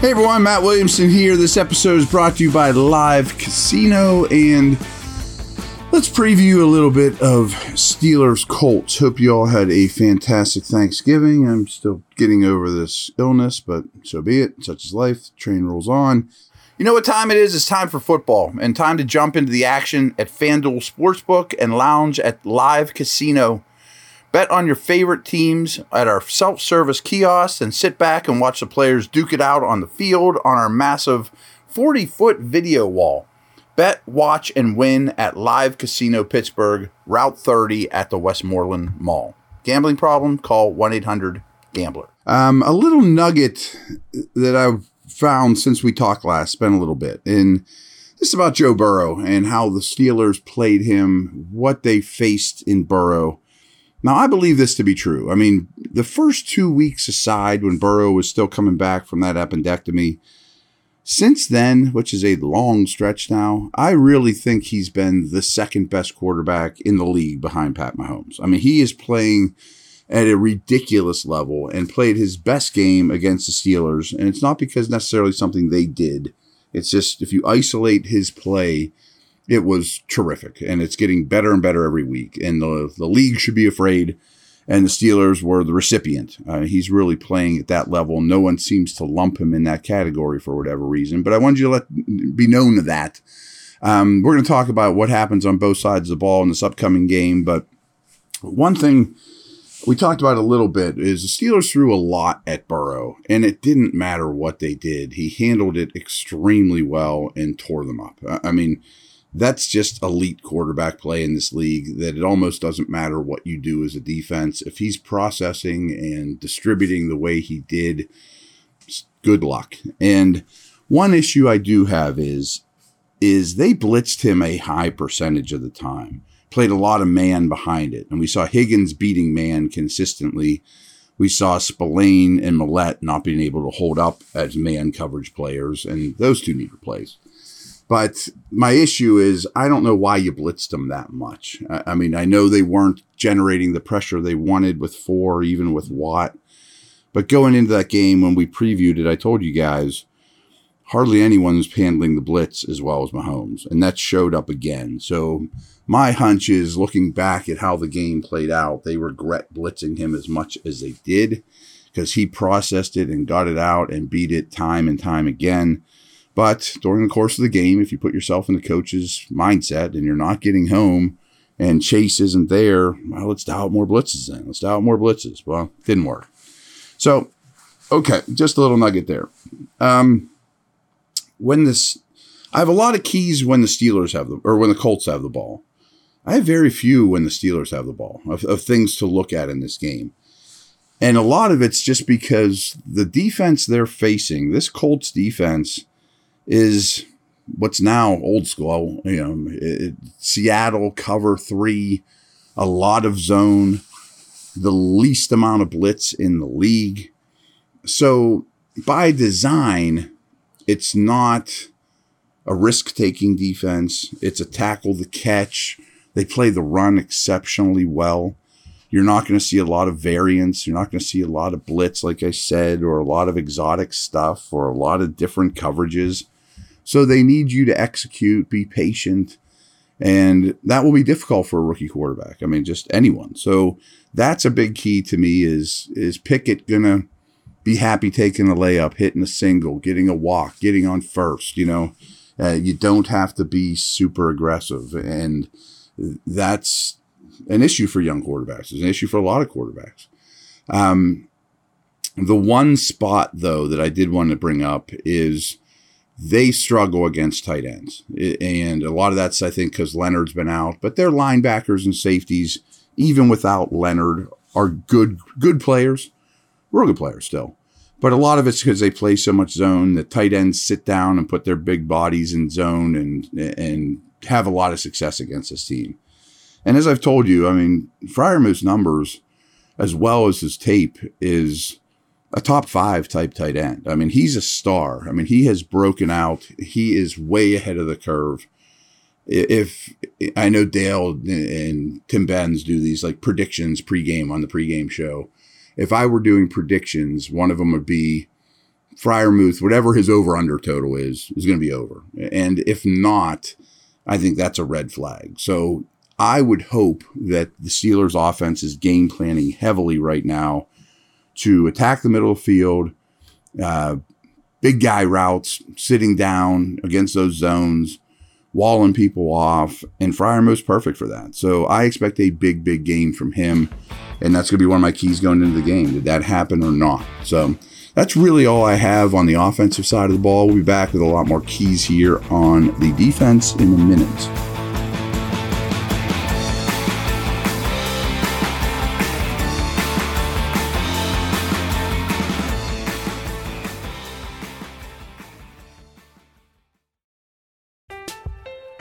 Hey everyone, Matt Williamson here. This episode is brought to you by Live Casino, and let's preview a little bit of Steelers Colts. Hope you all had a fantastic Thanksgiving. I'm still getting over this illness, but so be it. Such is life. Train rolls on. You know what time it is? It's time for football and time to jump into the action at FanDuel Sportsbook and lounge at Live Casino. Bet on your favorite teams at our self service kiosks and sit back and watch the players duke it out on the field on our massive 40 foot video wall. Bet, watch, and win at Live Casino Pittsburgh, Route 30 at the Westmoreland Mall. Gambling problem? Call 1 800 Gambler. Um, a little nugget that I've found since we talked last, spent a little bit, and this is about Joe Burrow and how the Steelers played him, what they faced in Burrow. Now, I believe this to be true. I mean, the first two weeks aside, when Burrow was still coming back from that appendectomy, since then, which is a long stretch now, I really think he's been the second best quarterback in the league behind Pat Mahomes. I mean, he is playing at a ridiculous level and played his best game against the Steelers. And it's not because necessarily something they did. It's just if you isolate his play, it was terrific and it's getting better and better every week and the, the league should be afraid and the steelers were the recipient uh, he's really playing at that level no one seems to lump him in that category for whatever reason but i wanted you to let be known of that um, we're going to talk about what happens on both sides of the ball in this upcoming game but one thing we talked about a little bit is the Steelers threw a lot at Burrow, and it didn't matter what they did. He handled it extremely well and tore them up. I I mean, that's just elite quarterback play in this league that it almost doesn't matter what you do as a defense. If he's processing and distributing the way he did, good luck. And one issue I do have is is they blitzed him a high percentage of the time. Played a lot of man behind it. And we saw Higgins beating man consistently. We saw Spillane and Millette not being able to hold up as man coverage players, and those two need replaced. But my issue is, I don't know why you blitzed them that much. I, I mean, I know they weren't generating the pressure they wanted with four, even with Watt. But going into that game, when we previewed it, I told you guys hardly anyone was handling the blitz as well as Mahomes, and that showed up again. So my hunch is, looking back at how the game played out, they regret blitzing him as much as they did because he processed it and got it out and beat it time and time again. But during the course of the game, if you put yourself in the coach's mindset and you're not getting home and Chase isn't there, well, let's dial more blitzes then. Let's dial more blitzes. Well, didn't work. So, okay, just a little nugget there. Um, when this, I have a lot of keys when the Steelers have the, or when the Colts have the ball. I have very few when the Steelers have the ball of, of things to look at in this game. And a lot of it's just because the defense they're facing, this Colts defense, is what's now old school. You know, it, Seattle cover three, a lot of zone, the least amount of blitz in the league. So by design, it's not a risk taking defense. It's a tackle the catch. They play the run exceptionally well. You're not going to see a lot of variance. You're not going to see a lot of blitz, like I said, or a lot of exotic stuff, or a lot of different coverages. So they need you to execute, be patient, and that will be difficult for a rookie quarterback. I mean, just anyone. So that's a big key to me is is Pickett gonna be happy taking a layup, hitting a single, getting a walk, getting on first, you know. Uh, you don't have to be super aggressive and that's an issue for young quarterbacks. It's an issue for a lot of quarterbacks. Um, the one spot though that I did want to bring up is they struggle against tight ends, and a lot of that's I think because Leonard's been out, but their linebackers and safeties, even without Leonard, are good good players. Real good players still. But a lot of it's because they play so much zone. The tight ends sit down and put their big bodies in zone and and have a lot of success against this team. And as I've told you, I mean, Freiermuth's numbers, as well as his tape, is a top five type tight end. I mean, he's a star. I mean, he has broken out. He is way ahead of the curve. If I know Dale and Tim Benz do these like predictions pregame on the pregame show, if I were doing predictions, one of them would be Freiermuth, whatever his over under total is, is going to be over. And if not, I think that's a red flag. So I would hope that the Steelers offense is game planning heavily right now to attack the middle field, uh, big guy routes, sitting down against those zones, walling people off, and Freiermuth's perfect for that. So I expect a big, big game from him, and that's going to be one of my keys going into the game. Did that happen or not? So that's really all I have on the offensive side of the ball. We'll be back with a lot more keys here on the defense in a minute.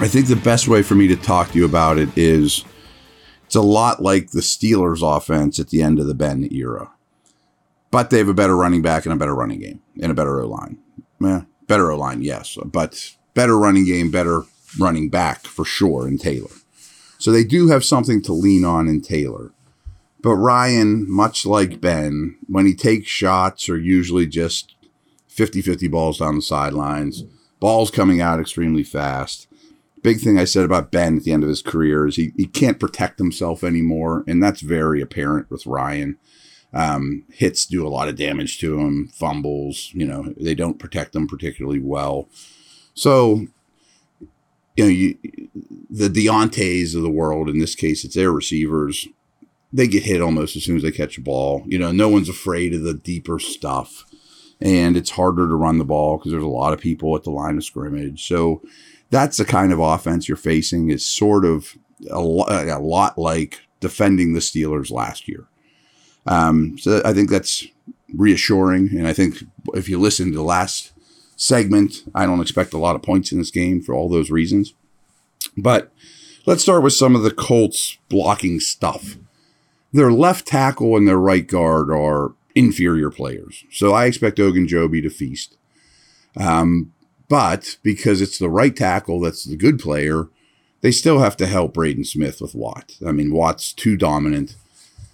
I think the best way for me to talk to you about it is it's a lot like the Steelers offense at the end of the Ben era. But they have a better running back and a better running game and a better O line. Yeah, better O line, yes, but better running game, better running back for sure in Taylor. So they do have something to lean on in Taylor. But Ryan, much like Ben, when he takes shots, are usually just 50 50 balls down the sidelines, balls coming out extremely fast. Big thing I said about Ben at the end of his career is he, he can't protect himself anymore, and that's very apparent with Ryan. Um, hits do a lot of damage to him, fumbles, you know, they don't protect them particularly well. So, you know, you, the Diontae's of the world, in this case, it's their receivers, they get hit almost as soon as they catch a ball. You know, no one's afraid of the deeper stuff and it's harder to run the ball because there's a lot of people at the line of scrimmage. So that's the kind of offense you're facing is sort of a, a lot like defending the Steelers last year. Um, so I think that's reassuring. And I think if you listen to the last segment, I don't expect a lot of points in this game for all those reasons. But let's start with some of the Colts blocking stuff. Their left tackle and their right guard are inferior players. So I expect Ogunjobi to feast. Um, but because it's the right tackle that's the good player, they still have to help Braden Smith with Watt. I mean, Watt's too dominant.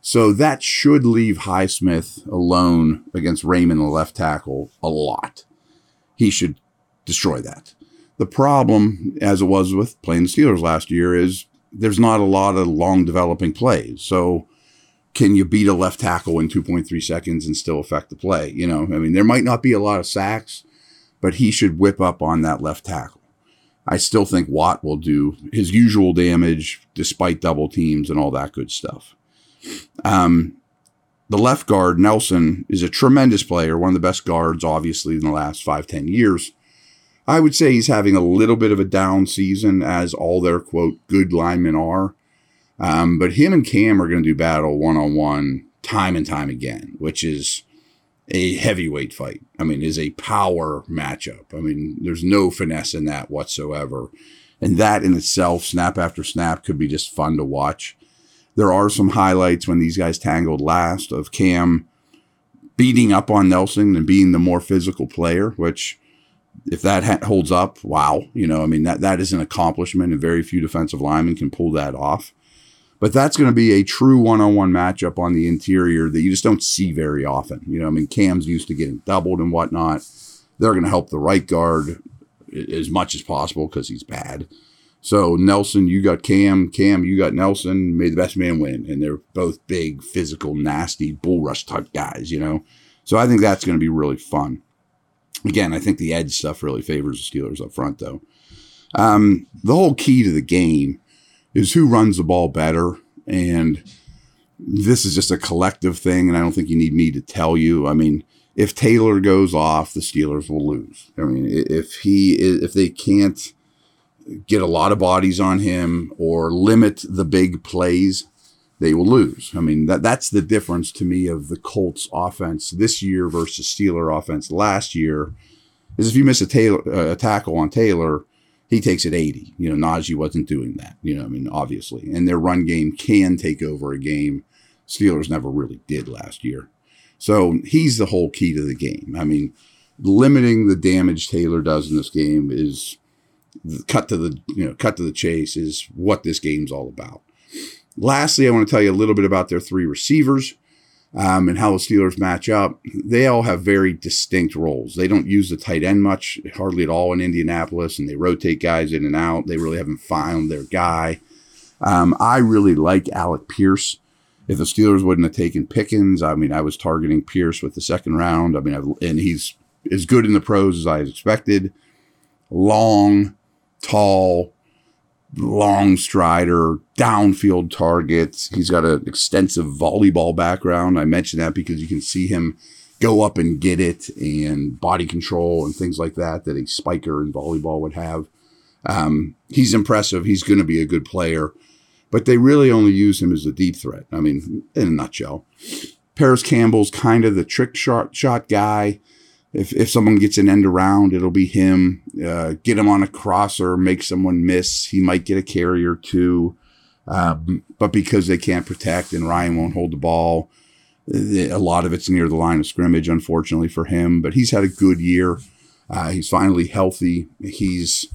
So that should leave Highsmith alone against Raimann, the left tackle, a lot. He should destroy that. The problem, as it was with playing the Steelers last year, is there's not a lot of long developing plays. So can you beat a left tackle in 2.3 seconds and still affect the play? You know, I mean, there might not be a lot of sacks, but he should whip up on that left tackle. I still think Watt will do his usual damage despite double teams and all that good stuff. Um, the left guard, Nelson, is a tremendous player, one of the best guards, obviously, in the last five, ten years. I would say he's having a little bit of a down season, as all their quote good linemen are. Um, but him and Cam are going to do battle one on one time and time again, which is a heavyweight fight. I mean, is a power matchup. I mean, there's no finesse in that whatsoever. And that in itself, snap after snap, could be just fun to watch. There are some highlights when these guys tangled last of Cam beating up on Nelson and being the more physical player, which if that ha- holds up, wow, you know, I mean that that is an accomplishment, and very few defensive linemen can pull that off. But that's going to be a true one-on-one matchup on the interior that you just don't see very often. You know, I mean, Cam's used to getting doubled and whatnot. They're going to help the right guard as much as possible because he's bad. So Nelson, you got Cam. Cam, you got Nelson. May the best man win. And they're both big, physical, nasty, bull rush type guys, you know? So I think that's going to be really fun. Again, I think the edge stuff really favors the Steelers up front, though. Um, the whole key to the game is who runs the ball better. And this is just a collective thing. And I don't think you need me to tell you. I mean, if Taylor goes off, the Steelers will lose. I mean, if he, if they can't, get a lot of bodies on him or limit the big plays, they will lose. I mean, that that's the difference to me of the Colts offense this year versus Steeler offense last year. Is if you miss a, Taylor, a tackle on Taylor, he takes it 80. You know, Najee wasn't doing that. You know, I mean, obviously. And their run game can take over a game. Steelers never really did last year. So he's the whole key to the game. I mean, limiting the damage Taylor does in this game is cut to the you know cut to the chase is what this game's all about. Lastly, I want to tell you a little bit about their three receivers um, and how the Steelers match up. They all have very distinct roles. They don't use the tight end much, hardly at all in Indianapolis, and they rotate guys in and out. They really haven't found their guy. Um, I really like Alec Pierce. If the Steelers wouldn't have taken Pickens, I mean, I was targeting Pierce with the second round. I mean, I've, and he's as good in the pros as I expected. Long, tall, long strider, downfield targets. He's got an extensive volleyball background. I mention that because you can see him go up and get it and body control and things like that that a spiker in volleyball would have. Um, he's impressive. He's going to be a good player, but they really only use him as a deep threat. I mean, in a nutshell. Parris Campbell's kind of the trick shot, shot guy if if someone gets an end around, it'll be him. Uh, get him on a crosser, make someone miss. He might get a carry or two, um, but because they can't protect and Ryan won't hold the ball, a lot of it's near the line of scrimmage. Unfortunately for him, but he's had a good year. Uh, he's finally healthy. He's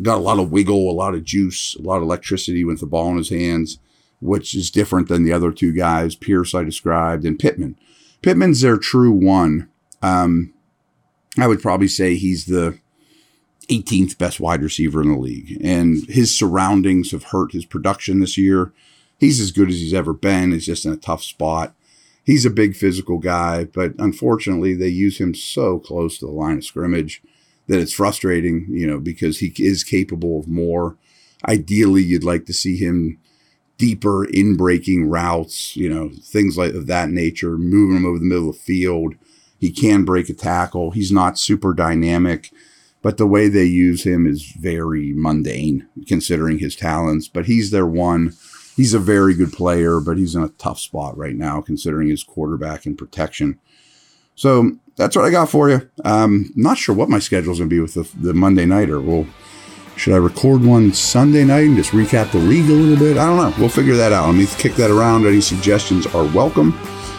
got a lot of wiggle, a lot of juice, a lot of electricity with the ball in his hands, which is different than the other two guys, Pierce I described, and Pittman. Pittman's their true one. Um, I would probably say he's the 18th best wide receiver in the league. And his surroundings have hurt his production this year. He's as good as he's ever been. He's just in a tough spot. He's a big physical guy, but unfortunately, they use him so close to the line of scrimmage that it's frustrating, you know, because he is capable of more. Ideally, you'd like to see him deeper in breaking routes, you know, things like of that nature, moving him over the middle of the field he can break a tackle. He's not super dynamic, but the way they use him is very mundane considering his talents. But he's their one. He's a very good player, but he's in a tough spot right now considering his quarterback and protection. So that's what I got for you. Um, not sure what my schedule is going to be with the, the Monday nighter. Well, should I record one Sunday night and just recap the league a little bit? I don't know. We'll figure that out. Let me kick that around. Any suggestions are welcome.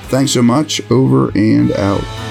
Thanks so much. Over and out.